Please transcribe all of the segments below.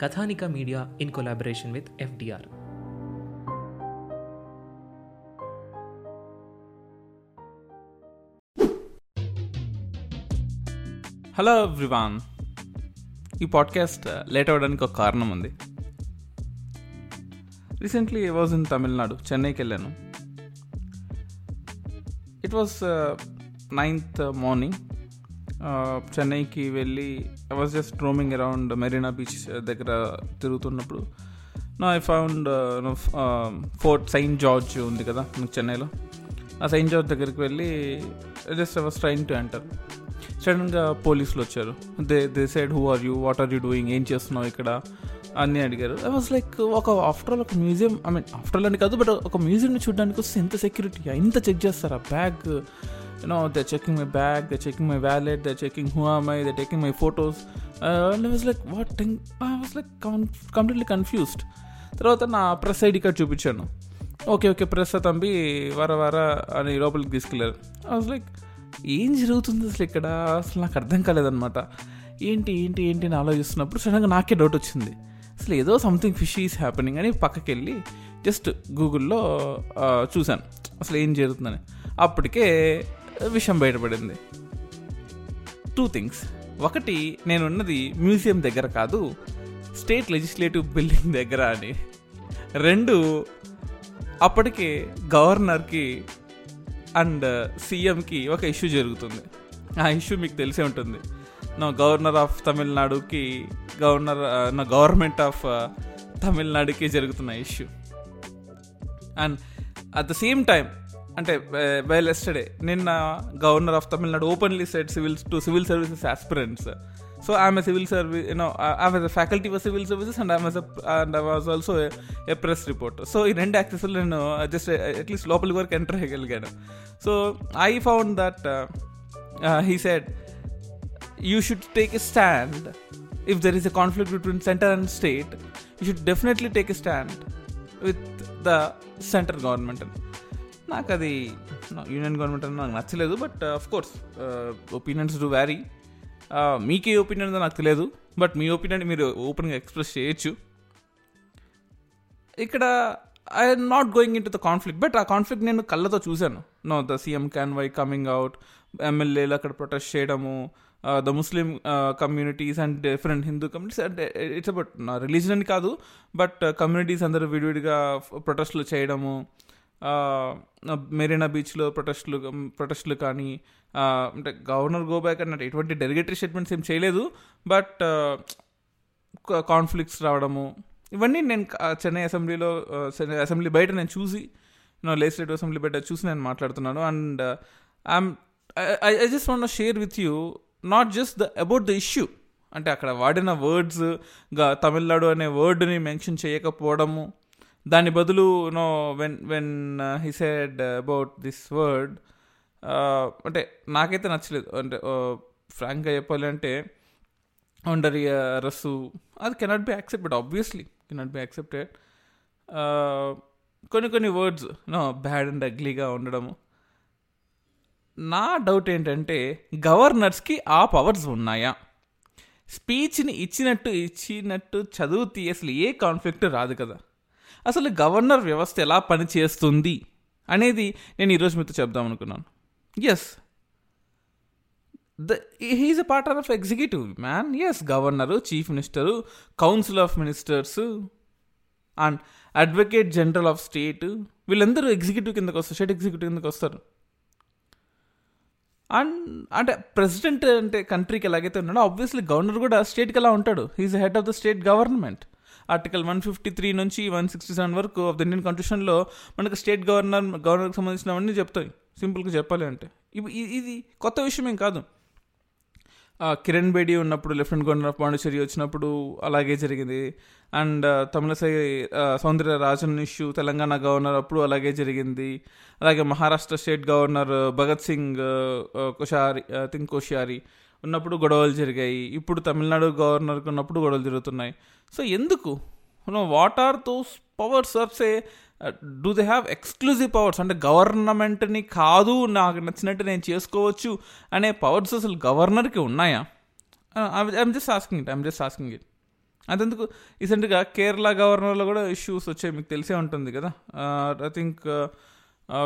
Kathanika media in collaboration with FDR. Hello everyone ఈ podcast late uh, అవ్వడానికి ఒక కారణం ఉంది. Recently I was in Tamil Nadu చెన్నైకి వెళ్ళాను. ఇట్ వాస్ నైన్త్ మార్నింగ్ చెన్నైకి వెళ్ళి I was just roaming around Marina beach దగ్గర తిరుగుతున్నప్పుడు నా I found fort saint George ఉంది కదా మనకి చెన్నైలో. ఆ సెయింట్ జార్జ్ దగ్గరికి వెళ్ళి just I was trying to enter సడన్గా పోలీసులు వచ్చారు. They they said who are you what are you doing ఏం చేస్తున్నావు ఇక్కడ? అన్నీ అడిగారు. ఐ వాజ్ లైక్ ఒక ఆఫ్టర్ ఆల్ ఒక museum I mean after all అని కాదు బట్ ఒక మ్యూజియంని చూడడానికి వస్తే ఎంత సెక్యూరిటీ ఇంత చెక్ చేస్తారా? Bag you know they checking my bag wallet checking my who am checking they're taking my photos. Uh, my i was like like thing? Thing was like com- completely confused. తర్వాత నా press ID card చూపించాను. Okay okay press తంబి వర వర అని లోపలికి తీసుకెళ్ళారు. I was like ఏం జరుగుతుంది అసలు ఇక్కడ? అసలు నాకు అర్థం కాలేదనమాట ఏంటి ఏంటి ఏంటి అని ఆలోచిస్తున్నప్పుడు సడన్గా నాకే డౌట్ వచ్చింది. అసలు ఏదో సంథింగ్ ఫిష్ ఈస్ హ్యాపెనింగ్ అని పక్కకి వెళ్ళి జస్ట్ గూగుల్లో చూశాను. అసలు ఏం జరుగుతుందని. అప్పటికే విషయం బయటపడింది. టూ థింగ్స్ ఒకటి నేనున్నది మ్యూజియం దగ్గర కాదు స్టేట్ లెజిస్లేటివ్ బిల్డింగ్ దగ్గర అని. రెండు అప్పటికే గవర్నర్కి అండ్ సీఎంకి ఒక ఇష్యూ జరుగుతుంది. ఆ ఇష్యూ మీకు తెలిసే ఉంటుంది. నా గవర్నర్ ఆఫ్ తమిళనాడుకి గవర్నర్ నా గవర్నమెంట్ ఆఫ్ తమిళనాడుకి జరుగుతున్న issue. And at the same time అంటే వెల్ ఎస్టర్డే నిన్న governor of Tamil Nadu openly said civil to civil services aspirants so I'm a civil service you know I was a faculty for civil services and I'm and I was also a press report so ఈ రెండు యాక్సెస్లో నేను just at least లోపలి వరకు enter అయ్యగలిగాను so I found that he said you should take a stand if there is a conflict between centre and state you should definitely take a stand with the centre government అని నాకు అది union government అని నాకు నచ్చలేదు but of course opinions do vary మీకే opinion నాకు తెలియదు but me opinion మీరు ఓపెన్గా ఎక్స్ప్రెస్ చేయొచ్చు. ఇక్కడ I'm not going in to the conflict but ఆ కాన్ఫ్లిక్ట్ నేను కళ్ళతో చూశాను. No the CM can why coming out ఎమ్మెల్యేలు అక్కడ ప్రొటెస్ట్ చేయడము the Muslim communities and different Hindu communities అంటే ఇట్స్ అబౌట్ నా రిలీజన్ అని కాదు బట్ కమ్యూనిటీస్ uh, అందరూ విడివిడిగా ప్రొటెస్ట్లు చేయడము మెరీనా బీచ్లో ప్రొటెస్ట్లు ప్రొటెస్ట్లు కానీ అంటే గవర్నర్ గోబ్యాక్ అన్నట్టు ఎటువంటి డెలిగేటరీ స్టేట్మెంట్స్ ఏం చేయలేదు. బట్ కాన్ఫ్లిక్ట్స్ రావడము ఇవన్నీ నేను చెన్నై అసెంబ్లీలో చెన్నై అసెంబ్లీ బయట నేను చూసి నా లెజిస్లేటివ్ అసెంబ్లీ బయట చూసి నేను మాట్లాడుతున్నాను. And I'm I just want share with you not just the about the issue. అంటే అక్కడ వాడిన వర్డ్స్ తమిళనాడు అనే వర్డ్ని మెన్షన్ చేయకపోవడము దాని బదులు no when when he said about this word అంటే నాకైతే నచ్చలేదు. అంటే ఫ్రాంక్గా చెప్పాలి అంటే ఉండరి రస్సు అది cannot be accept obviously cannot be accepted కొన్ని కొన్ని వర్డ్స్ నో బ్యాడ్ అండ్ అగ్లీగా ఉండడము నా డౌట్ ఏంటంటే గవర్నర్స్కి ఆ పవర్స్ ఉన్నాయా? స్పీచ్ని ఇచ్చినట్టు ఇచ్చినట్టు చదువుతీ అసలు ఏ కాన్ఫ్లిక్ట్ రాదు కదా. అసలు గవర్నర్ వ్యవస్థ ఎలా పనిచేస్తుంది అనేది నేను ఈరోజు మీతో చెప్దాం అనుకున్నాను. Yes the he's a part of executive man yes governor chief minister council of ministers and advocate general of state వీళ్ళందరూ ఎగ్జిక్యూటివ్ కిందకి వస్తారు స్టేట్ ఎగ్జిక్యూటివ్ కిందకి వస్తారు. అండ్ అంటే ప్రెసిడెంట్ అంటే కంట్రీకి ఎలాగైతే ఉన్నాడో ఆబ్వియస్లీ గవర్నర్ కూడా స్టేట్కి ఎలా ఉంటాడు. He's head of the state government article one fifty three నుంచి వన్ సిక్స్టీ సెవెన్ వరకు ఆఫ్ ద ఇండియన్ కాన్స్టిట్యూషన్లో మనకు స్టేట్ గవర్నర్ గవర్నర్కి సంబంధించినవన్నీ చెప్తాయి. సింపుల్గా చెప్పాలి అంటే ఇవి- ఇది కొత్త విషయం ఏం కాదు. కిరణ్ బేడి ఉన్నప్పుడు లెఫ్టినెంట్ గవర్నర్ ఆఫ్ పాండిచేరి వచ్చినప్పుడు అలాగే జరిగింది. And Tamilisai Soundararajan issue Telangana governor అప్పుడు అలాగే జరిగింది. అలాగే Maharashtra state governor Bhagat Singh Koshari think Koshyari ఉన్నప్పుడు గొడవలు జరిగాయి. ఇప్పుడు తమిళనాడు గవర్నర్కి ఉన్నప్పుడు గొడవలు జరుగుతున్నాయి సో ఎందుకు? What are those powers of say do they have exclusive powers అంటే గవర్నమెంట్ని కాదు నాకు నచ్చినట్టు నేను చేసుకోవచ్చు అనే పవర్స్ అసలు గవర్నర్కి ఉన్నాయా? I'm just asking it I'm just asking it అంతెందుకు రీసెంట్గా కేరళ గవర్నర్లో కూడా ఇష్యూస్ వచ్చాయి మీకు తెలిసే ఉంటుంది కదా. ఐ థింక్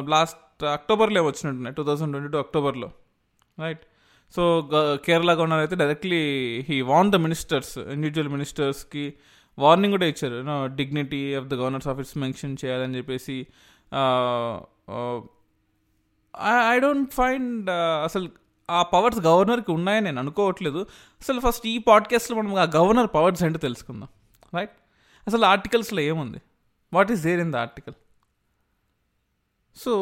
లాస్ట్ అక్టోబర్లో వచ్చినట్టున్నాయి టూ థౌజండ్ ట్వంటీ టూ అక్టోబర్లో రైట్ సో కేరళ గవర్నర్ అయితే directly he van the ministers individual మినిస్టర్స్కి వార్నింగ్ కూడా ఇచ్చారు. Dignity of the governor's office mention చేయాలని చెప్పేసి ఐ డోంట్ ఫైండ్ అసలు ఆ పవర్స్ గవర్నర్కి ఉన్నాయని నేను అనుకోవట్లేదు. అసలు ఫస్ట్ ఈ పాడ్కాస్ట్లో మనం ఆ గవర్నర్ పవర్స్ ఏంటో తెలుసుకుందాం. రైట్ అసలు ఆర్టికల్స్లో ఏముంది? What is there in the article so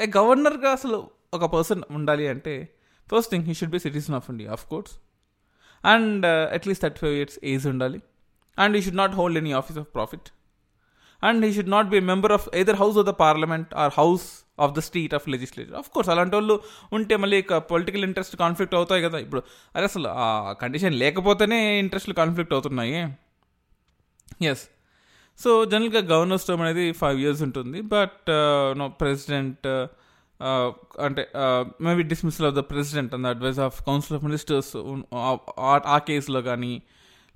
a గవర్నర్గా అసలు ఒక పర్సన్ ఉండాలి అంటే first thing he should be citizen of India of course and at least thirty five years age ఉండాలి. And he should not hold any office of profit and he should not be member of either house of the parliament or house of the state of legislature of course అలాంటి వాళ్ళు ఉంటే మళ్ళీ political interest conflict అవుతాయి కదా. ఇప్పుడు అదే అసలు ఆ కండిషన్ లేకపోతేనే ఇంట్రెస్ట్లు కాన్ఫ్లిక్ట్ అవుతున్నాయి. ఎస్ సో జనరల్గా గవర్నర్స్ టర్మ్ అనేది ఫైవ్ ఇయర్స్ ఉంటుంది. బట్ నో ప్రెసిడెంట్ అంటే maybe dismissal of the president and advice of council of ministers ఆ కేసులో కానీ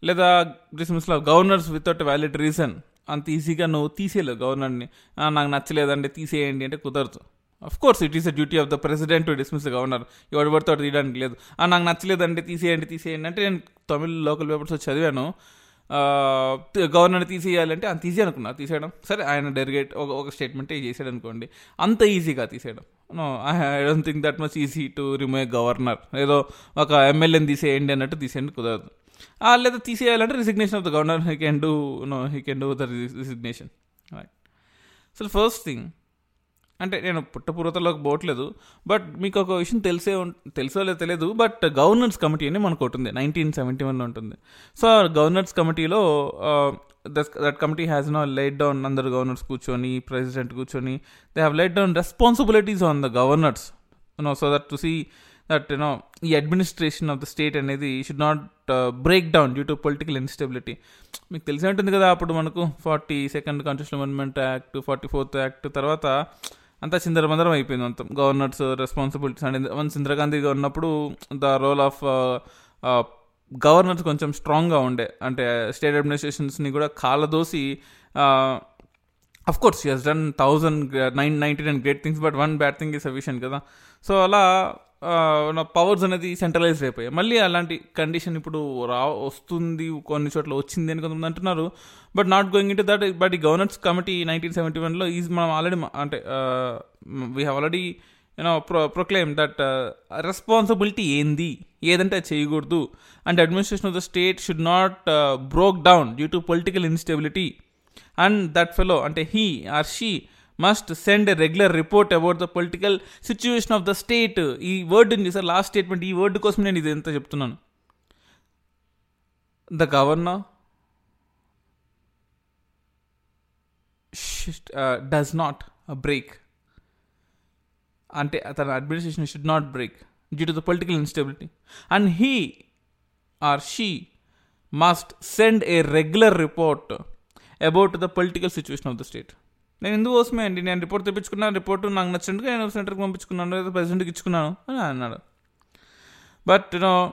లేదా డిస్మిస్లో గవర్నర్స్ వితౌట్ వ్యాలిడ్ రీజన్ అంత ఈజీగా నువ్వు తీసేయలేవు గవర్నర్ని. నాకు నచ్చలేదంటే తీసేయండి అంటే కుదరదు. Of course it is the duty of the president to dismiss the governor ఎవడు పడితే తీయడానికి లేదు. "ఆ, నాకు నచ్చలేదంటే తీసేయండి తీసేయండి అంటే నేను తమిళ్ లోకల్ పేపర్స్ చదివాను. గవర్నర్ తీసేయాలంటే అంత ఈజీ అనుకున్నా తీసేయడం. సరే ఆయన డెరిగేట్ ఒక ఒక స్టేట్మెంటే చేసాడు అనుకోండి అంత ఈజీగా తీసేయడం. No I don't think that much easy to remove governor ఏదో ఒక ఎమ్మెల్యేని తీసేయండి అన్నట్టు తీసేయండి కుదరదు. లేదా తీసేయాలంటే resignation of the governor he can do no he can do the resignation right so first thing అంటే నేను పుట్టపూర్వతలోకి పోవట్లేదు బట్ మీకు ఒక విషయం తెలిసే తెలుసో లేదో తెలియదు బట్ గవర్నర్స్ కమిటీ అని మనకు ఒకటి ఉంది నైన్టీన్ సెవెంటీ వన్లో ఉంటుంది. సో గవర్నర్స్ కమిటీలో that committee has no laid down అందరు గవర్నర్స్ కూర్చొని ప్రెసిడెంట్ కూర్చొని they have laid down responsibilities on the governors no so that to see that you know ఈ అడ్మినిస్ట్రేషన్ ఆఫ్ ద స్టేట్ అనేది should not break down due to political instability మీకు తెలిసే ఉంటుంది కదా అప్పుడు మనకు forty second constitution amendment act forty fourth act తర్వాత అంతా చిందరమందరం అయిపోయింది మొత్తం. గవర్నర్స్ రెస్పాన్సిబిలిటీస్ అండ్ వన్స్ ఇందిరాగాంధీగా ఉన్నప్పుడు ద రోల్ ఆఫ్ గవర్నర్స్ కొంచెం స్ట్రాంగ్గా ఉండే. అంటే స్టేట్ అడ్మినిస్ట్రేషన్స్ని కూడా కాలదోసి of course he's done thousand nine ninety nine great things but one bad thing is sufficient కదా. సో అలా నా పవర్స్ అనేది సెంట్రలైజ్ అయిపోయాయి. మళ్ళీ అలాంటి కండిషన్ ఇప్పుడు రా వస్తుంది కొన్ని చోట్ల వచ్చింది అని కొంతమంది అంటున్నారు. But not going in that but ఈ గవర్నర్స్ కమిటీ నైన్టీన్ సెవెంటీ వన్లో ఈజ్ మనం ఆల్రెడీ అంటే we have already you know pro proclaim that responsibility ఏంది? ఏదంటే అది చేయకూడదు. And administration of the state should not broke down due to political instability and that fellow అంటే he or she must send a regular report about the political situation of the state ఈ word ఉంది sir last statement ఈ word కోసం నేను ఇది ఎంత చెప్తున్నాను? The governor does not break అంటే తన administration should not break due to the political instability and he or she must send a regular report about the political situation of the state నేను ఇందుకోసమే అండి? నేను రిపోర్ట్ తెప్పించుకున్నాను report నాకు నచ్చినట్టుగా నేను సెంటర్కి పంపించుకున్నాను లేదా ప్రెసిడెంట్కి ఇచ్చుకున్నాను అని అన్నాడు. బట్ యూనో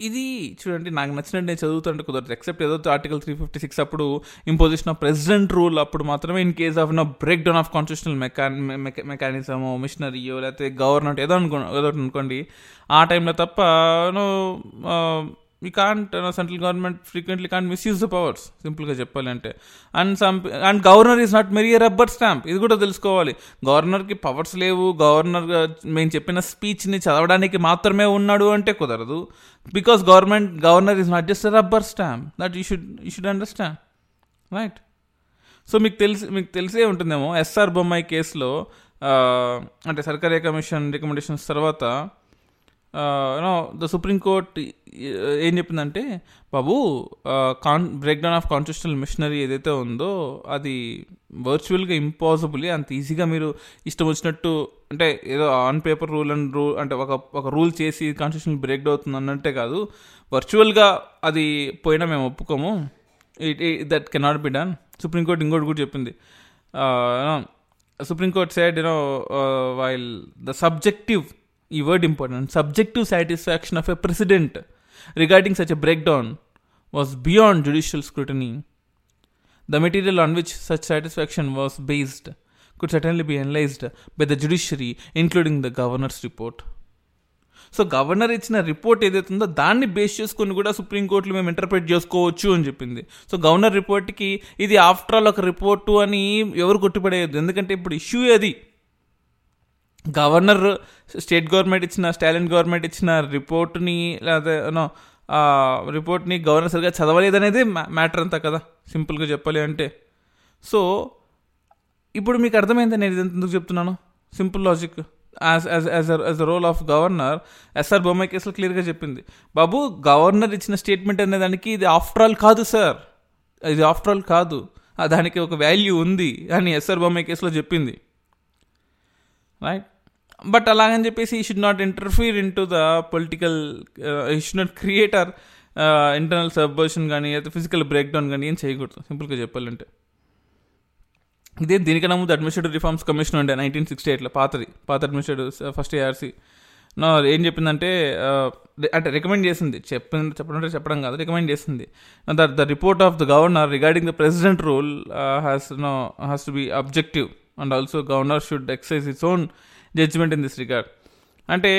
ఇది చూడండి నాకు నచ్చినట్టు నేను చదువుతుంటే కుదరదు. ఎక్సెప్ట్ ఏదో ఆర్టికల్ త్రీ ఫిఫ్టీ సిక్స్ అప్పుడు ఇంపోజిషన్ ఆఫ్ ప్రెసిడెంట్ రూల్ అప్పుడు మాత్రమే in case of no break down of constitutional mecha మెకానిజమో మిషనరీయో లేకపోతే గవర్నమెంట్ ఏదో అనుకో ఏదో అనుకోండి. ఆ టైంలో తప్ప we can't central government frequently can't misuse the powers సింపుల్గా చెప్పాలంటే. And some and governor is not mere rubber stamp ఇది కూడా తెలుసుకోవాలి. గవర్నర్కి పవర్స్ లేవు గవర్నర్ uh, మేము చెప్పిన స్పీచ్ని చదవడానికి మాత్రమే ఉన్నాడు అంటే కుదరదు. Because government governor is not just rubber stamp that you should you should understand right so మీకు తెలిసి మీకు తెలిసే ఉంటుందేమో ఎస్ఆర్ బొమ్మాయి కేసులో అంటే సర్కారీ కమిషన్ రికమెండేషన్స్ తర్వాత you know the supreme court ఏం చెప్పిందంటే బాబు కాన్ బ్రేక్డౌన్ ఆఫ్ కాన్స్టిట్యూషనల్ మిషనరీ ఏదైతే ఉందో అది వర్చువల్గా ఇంపాసిబుల్ అంత ఈజీగా మీరు ఇష్టం వచ్చినట్టు అంటే ఏదో on paper rule and rule అంటే ఒక ఒక రూల్ చేసి కాన్స్టిట్యూషన్ బ్రేక్ అవుతుంది అన్నట్టే కాదు వర్చువల్గా అది పోయినా మేము ఒప్పుకోము. It that cannot be done supreme court ఇంకోటి కూడా చెప్పింది. Supreme court side you know while the subjective ఈ word important subjective satisfaction of a president regarding such a break down was beyond judicial scrutiny the material on which such satisfaction was based could certainly be analyzed by the judiciary, including the governor's report. So governor ఇచ్చిన report ఏదైతే ఉందో దాన్ని base చేసుకుని కూడా సుప్రీంకోర్టులో మేము interpret చేసుకోవచ్చు అని చెప్పింది. సో గవర్నర్ రిపోర్ట్కి ఇది ఆఫ్టర్ ఆల్ ఒక రిపోర్టు అని ఎవరు కొట్టిపడేయద్దు. ఎందుకంటే ఇప్పుడు ఇష్యూ అది గవర్నర్ స్టేట్ గవర్నమెంట్ ఇచ్చిన స్టాలిన్ గవర్నమెంట్ ఇచ్చిన రిపోర్ట్ని లేదా నో రిపోర్ట్ని గవర్నర్ సరిగా చదవలేదనేది మ్యాటర్ అంతా కదా సింపుల్గా చెప్పాలి అంటే. సో ఇప్పుడు మీకు అర్థమైంది నేను ఇది ఎందుకు చెప్తున్నాను? Simple logic. As as as as a role of governor S R Bommai కేసులో క్లియర్గా చెప్పింది. బాబు గవర్నర్ ఇచ్చిన స్టేట్మెంట్ అనే దానికి ఇది ఆఫ్టర్ ఆల్ కాదు సార్ ఇది ఆఫ్టర్ ఆల్ కాదు. దానికి ఒక వాల్యూ ఉంది అని ఎస్ఆర్ బొమ్మాయి కేసులో చెప్పింది. రైట్ బట్ అలాగని చెప్పేసి he should not interfere in to the political he should not creator internal subversion కానీ అయితే ఫిజికల్ బ్రేక్ డౌన్ కానీ ఏం చేయకూడదు. సింపుల్గా చెప్పాలంటే. ఇదే దీనికన్నా ముందు అడ్మినిస్ట్రేటివ్ రిఫార్మ్స్ కమిషన్ ఉండే నైన్టీన్ సిక్స్టీ ఎయిట్లో పాతది. పాత అడ్మినిస్ట్రేటివ్ ఫస్ట్ ఏఆర్సీ నా ఏం చెప్పిందంటే uh, అంటే రికమెండ్ చేసింది. చెప్పిన చెప్పడం అంటే చెప్పడం కాదు రికమెండ్ చేసింది. The the report of the governor regarding the president rule has no has to be objective and also governor should exercise its own judgement in this regard అంటే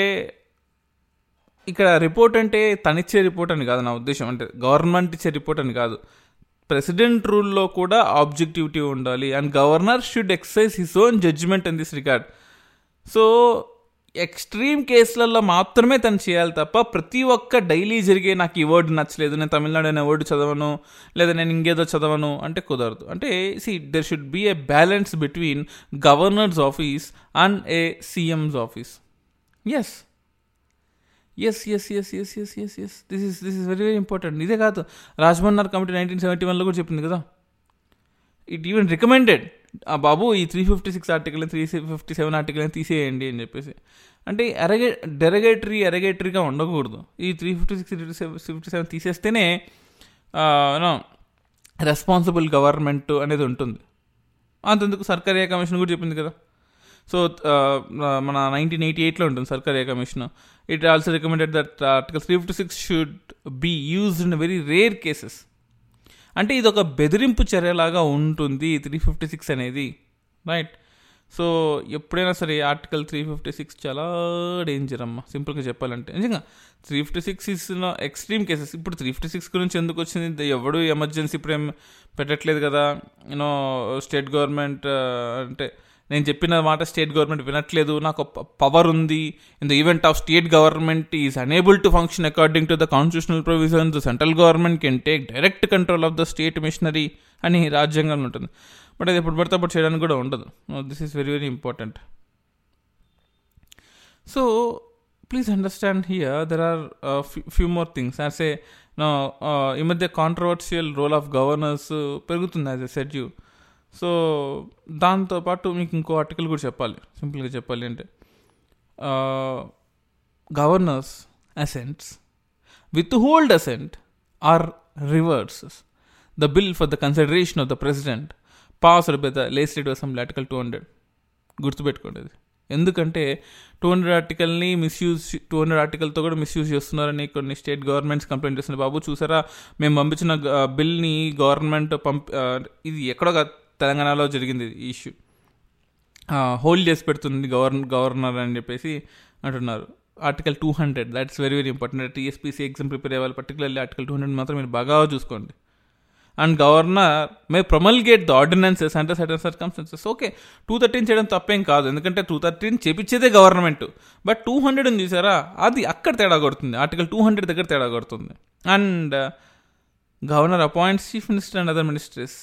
ఇక్కడ రిపోర్ట్ అంటే తనిచ్చే రిపోర్ట్ అని కాదు నా ఉద్దేశం. అంటే గవర్నమెంట్ ఇచ్చే రిపోర్ట్ అని కాదు. ప్రెసిడెంట్ రూల్లో కూడా ఆబ్జెక్టివిటీ ఉండాలి. And governor should exercise his own judgement in this regard so extreme కేసులలో మాత్రమే తను చేయాలి తప్ప ప్రతి ఒక్క డైలీ జరిగే నాకు ఈ వర్డ్ నచ్చలేదు నేను తమిళనాడు అనే వర్డ్ చదవను లేదా నేను ఇంకేదో చదవను అంటే కుదరదు. అంటే see there should be a balance between governors office and a CMs office yes yes yes yes yes yes yes yes this is this is very very important ఇదే కాదు. రాజ్మన్నార్ కమిటీ నైన్టీన్ సెవెంటీ వన్లో కూడా చెప్పింది కదా. It even recommended ఆ బాబు ఈ three fifty six article three fifty seven article తీసేయండి అని చెప్పేసి. అంటే ఎరగే డెరగేటరీ ఎరగేటరీగా ఉండకూడదు. ఈ three fifty six fifty seven తీసేస్తేనే రెస్పాన్సిబుల్ గవర్నమెంట్ అనేది ఉంటుంది. అంతెందుకు? సర్కారీ కమిషన్ కూడా చెప్పింది కదా. సో మన నైన్టీన్ ఎయిటీ ఎయిట్లో ఉంటుంది Sarkaria commission. It also recommended that article three fifty six should be used in very rare cases అంటే ఇది ఒక బెదిరింపు చర్యలాగా ఉంటుంది త్రీ ఫిఫ్టీ సిక్స్ అనేది రైట్ సో ఎప్పుడైనా సరే ఆర్టికల్ త్రీ ఫిఫ్టీ సిక్స్ చాలా డేంజర్ అమ్మ. సింపుల్గా చెప్పాలంటే. నిజంగా త్రీ ఫిఫ్టీ సిక్స్ ఇస్తున్న ఎక్స్ట్రీమ్ కేసెస్ ఇప్పుడు త్రీ ఫిఫ్టీ సిక్స్ గురించి ఎందుకు వచ్చింది? ఎవడు ఎమర్జెన్సీ ఇప్పుడు ఏం పెట్టట్లేదు కదా? యూనో స్టేట్ గవర్నమెంట్ అంటే నేను చెప్పిన మాట స్టేట్ గవర్నమెంట్ వినట్లేదు నాకు పవర్ ఉంది. In the event of state government is unable to function according to the constitutional provision the central government can take direct control of the state machinery అని రాజ్యాంగంలో ఉంటుంది. బట్ అది ఎప్పుడు పడితే అప్పుడు చేయడానికి కూడా ఉండదు. This is very very important so please understand here there are few more things as a ఈ మధ్య కాంట్రవర్షియల్ రోల్ ఆఫ్ గవర్నర్స్ పెరుగుతుంది as a said you so దాంతోపాటు మీకు ఇంకో ఆర్టికల్ కూడా చెప్పాలి. సింపుల్గా చెప్పాలి అంటే governors assents withhold assent or reverses. The bill for the consideration of the president passed by the legislative assembly article two hundred. గుర్తుపెట్టుకోండి అది ఎందుకంటే టూ హండ్రెడ్ ఆర్టికల్ని మిస్యూజ్ టూ హండ్రెడ్ ఆర్టికల్తో కూడా మిస్యూజ్ చేస్తున్నారని కొన్ని స్టేట్ గవర్నమెంట్స్ కంప్లైంట్ చేస్తున్నారు బాబు చూసారా? మేము పంపించిన బిల్ని గవర్నమెంట్ పంపి ఇది ఎక్కడో తెలంగాణలో జరిగింది ఈ ఇష్యూ. హోల్డ్ చేసి పెడుతుంది గవర్న గవర్నర్ అని చెప్పేసి అంటున్నారు. Article two hundred that's very very important TSPSC exam prepare అయ్యే వాళ్ళు పర్టికులర్లీ ఆర్టికల్ టూ హండ్రెడ్ మాత్రం మీరు బాగా చూసుకోండి. And governor may promulgate the ordinances అంటే certain circumstances okay two thirteen చేయడం తప్పేం కాదు. ఎందుకంటే టూ థర్టీన్ చేపించేదే గవర్నమెంట్ బట్ టూ హండ్రెడ్ ఉంది చూసారా? అది అక్కడ తేడా కొడుతుంది. ఆర్టికల్ టూ హండ్రెడ్ దగ్గర తేడా కొడుతుంది. And governor appoints chief minister and other ministers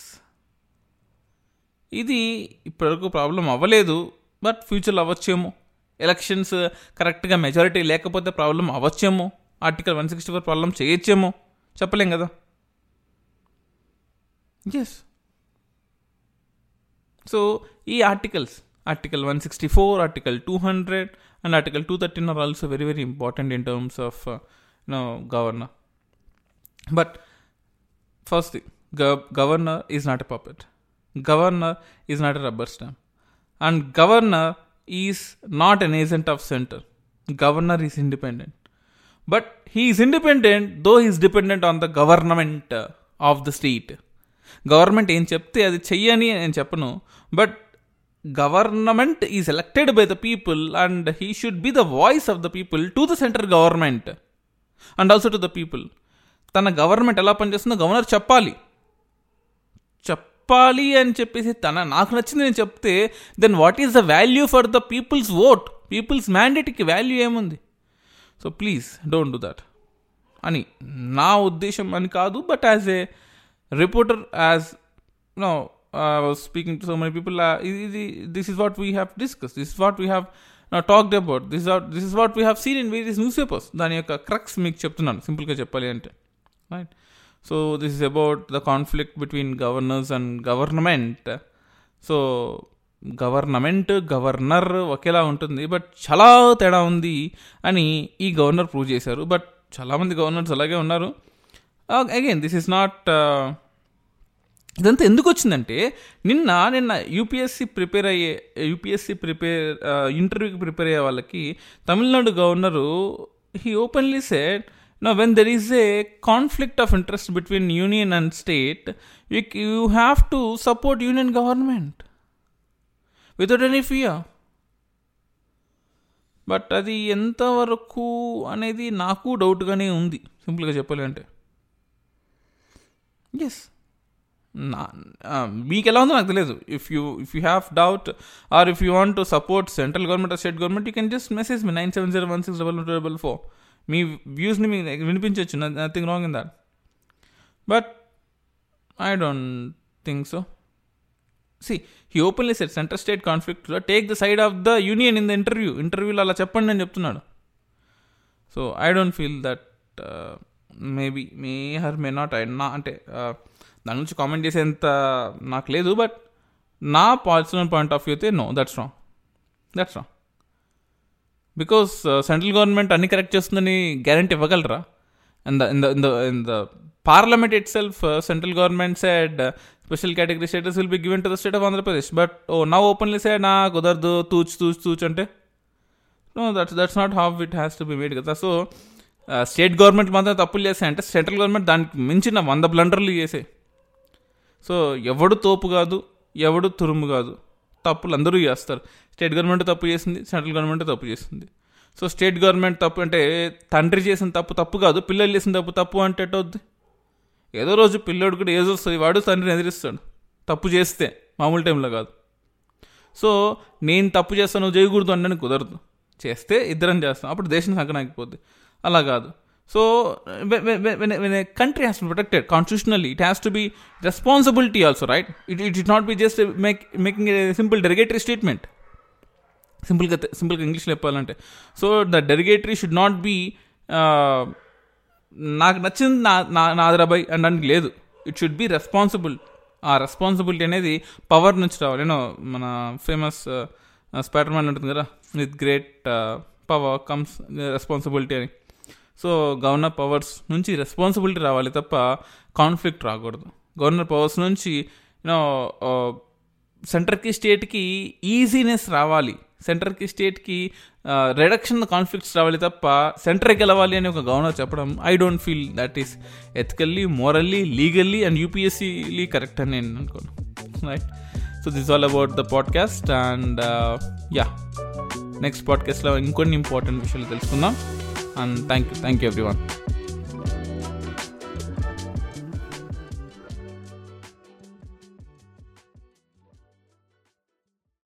ఇది ఇప్పటివరకు ప్రాబ్లం అవ్వలేదు బట్ ఫ్యూచర్లో అవ్వచ్చేమో. ఎలక్షన్స్ కరెక్ట్గా మెజారిటీ లేకపోతే problem అవ్వచ్చేమో. Article one sixty four problem చేయొచ్చేమో. చెప్పలేం కదా? ఎస్ సో ఈ articles article one sixty four article two hundred and article two thirteen are also very very important in terms of no governor but first thing governor is not a puppet governor is not a rubber stamp and governor is not an agent of centre governor is independent but he independent though is dependent on the government of the state government ఏం చెప్తే అది చెయ్యని నేను చెప్పను. But government is elected by the people and he should be the voice of the people to the central government and also to the people తన government ఎలా పనిచేస్తుందో governor చెప్పాలి. చెప్పాలి అని చెప్పేసి తన నాకు నచ్చింది నేను చెప్తే then what is the value for the people's vote people's మ్యాండేట్కి value ఏముంది? So please don't do that అని నా ఉద్దేశం అని కాదు but as a reporter as no speaking to so many people ఇది this is what we have discuss this is what we have talked about this this is what we have seen in various newspapers దాని యొక్క crux మీకు చెప్తున్నాను సింపుల్గా చెప్పాలి అంటే right so this is about the conflict between governors and government so government governor ఒకేలా ఉంటుంది. But చాలా తేడా ఉంది అని ఈ గవర్నర్ ప్రూవ్ చేశారు. బట్ చాలామంది గవర్నర్స్ అలాగే ఉన్నారు. అగైన్ దిస్ ఇస్ నాట్ ఇదంతా ఎందుకు వచ్చిందంటే నిన్న నిన్న యూపీఎస్సీ ప్రిపేర్ అయ్యే యూపీఎస్సీ ప్రిపేర్ ఇంటర్వ్యూకి ప్రిపేర్ అయ్యే వాళ్ళకి Tamil Nadu governor he openly said no when there is a conflict of interest between union and state you you have to support union government without any fear but అది ఎంతవరకు అనేది నాకు డౌట్గానే ఉంది. సింపుల్గా చెప్పాలంటే. ఎస్ నా మీకు ఎలా ఉందో నాకు తెలియదు if you if you have doubt or if you want to support central government or state government you can just message me nine seven zero one six double two double four మీ వ్యూస్ని మీకు వినిపించవచ్చు nothing wrong in that but I don't think so see he openly said center state కాన్ఫ్లిక్ట్లో take the side of the union in the interview ఇంటర్వ్యూలో అలా చెప్పండి అని చెప్తున్నాడు. So I don't feel that maybe may her may not I నా అంటే దాని నుంచి comment చేసేంత నాకు లేదు బట్ నా పర్సనల్ పాయింట్ ఆఫ్ వ్యూ అయితే no that's wrong that's wrong because central government అన్ని కరెక్ట్ చేస్తుందని గ్యారంటీ ఇవ్వగలరా? In the in the in the in the parliament itself central government side special category status will be given to the state of Andhra Pradesh but ఓ నా openly side నా కుదరదు తూచ్ తూచ్ తూచ్ అంటే? No that's that's not how it has to be made కదా so state government మాత్రం తప్పులు చేస్తాయి అంటే సెంట్రల్ గవర్నమెంట్ దానికి మించిన వంద బ్లండర్లు చేసాయి సో ఎవడు తోపు కాదు ఎవడు తురుము కాదు. తప్పులు అందరూ చేస్తారు. స్టేట్ గవర్నమెంట్ తప్పు చేసింది సెంట్రల్ గవర్నమెంట్ తప్పు చేసింది. సో స్టేట్ గవర్నమెంట్ తప్పు అంటే తండ్రి చేసిన తప్పు తప్పు కాదు పిల్లలు చేసిన తప్పు తప్పు అంటే ఎట్టవుద్ది ఏదో రోజు పిల్లోడు కూడా ఏదో వస్తుంది వాడు తండ్రిని ఎదిరిస్తాడు. తప్పు చేస్తే మామూలు టైంలో కాదు. సో నేను తప్పు చేస్తాను చేయకూడదు అంటే కుదరదు. చేస్తే ఇద్దరం చేస్తాం అప్పుడు దేశం సంకనాకపోద్ది అలా కాదు. So country has to protected constitutionally it has to be responsibility also right it it it not be just make making a simple derogatory statement సింపుల్గా సింపుల్గా ఇంగ్లీష్లో చెప్పాలంటే. So the derogatory should not be నాకు నచ్చింది నా నా నాదరాబాయ్ అనడానికి లేదు. ఇట్ షుడ్ బి రెస్పాన్సిబుల్ ఆ రెస్పాన్సిబిలిటీ అనేది పవర్ నుంచి రావాలి. నేను మన ఫేమస్ స్పైడర్ మ్యాన్ ఉంటుంది కదా? With great power comes responsibility అని. సో గవర్నర్ పవర్స్ నుంచి రెస్పాన్సిబిలిటీ రావాలి తప్ప కాన్ఫ్లిక్ట్ రాకూడదు. గవర్నర్ పవర్స్ నుంచి యూనో సెంటర్కి స్టేట్కి ఈజీనెస్ రావాలి. సెంటర్కి స్టేట్కి రిడక్షన్ కాన్ఫ్లిక్ట్స్ రావాలి తప్ప సెంటర్కి వెళ్ళవాలి అని ఒక గవర్నర్ చెప్పడం I don't feel that is ethically morally legally and యూపీఎస్సీలీ correct అని నేను అనుకోను. Right so this all about the podcast and yeah next పాడ్కాస్ట్లో ఇంకొన్ని ఇంపార్టెంట్ విషయాలు తెలుసుకుందాం. And thank you thank you everyone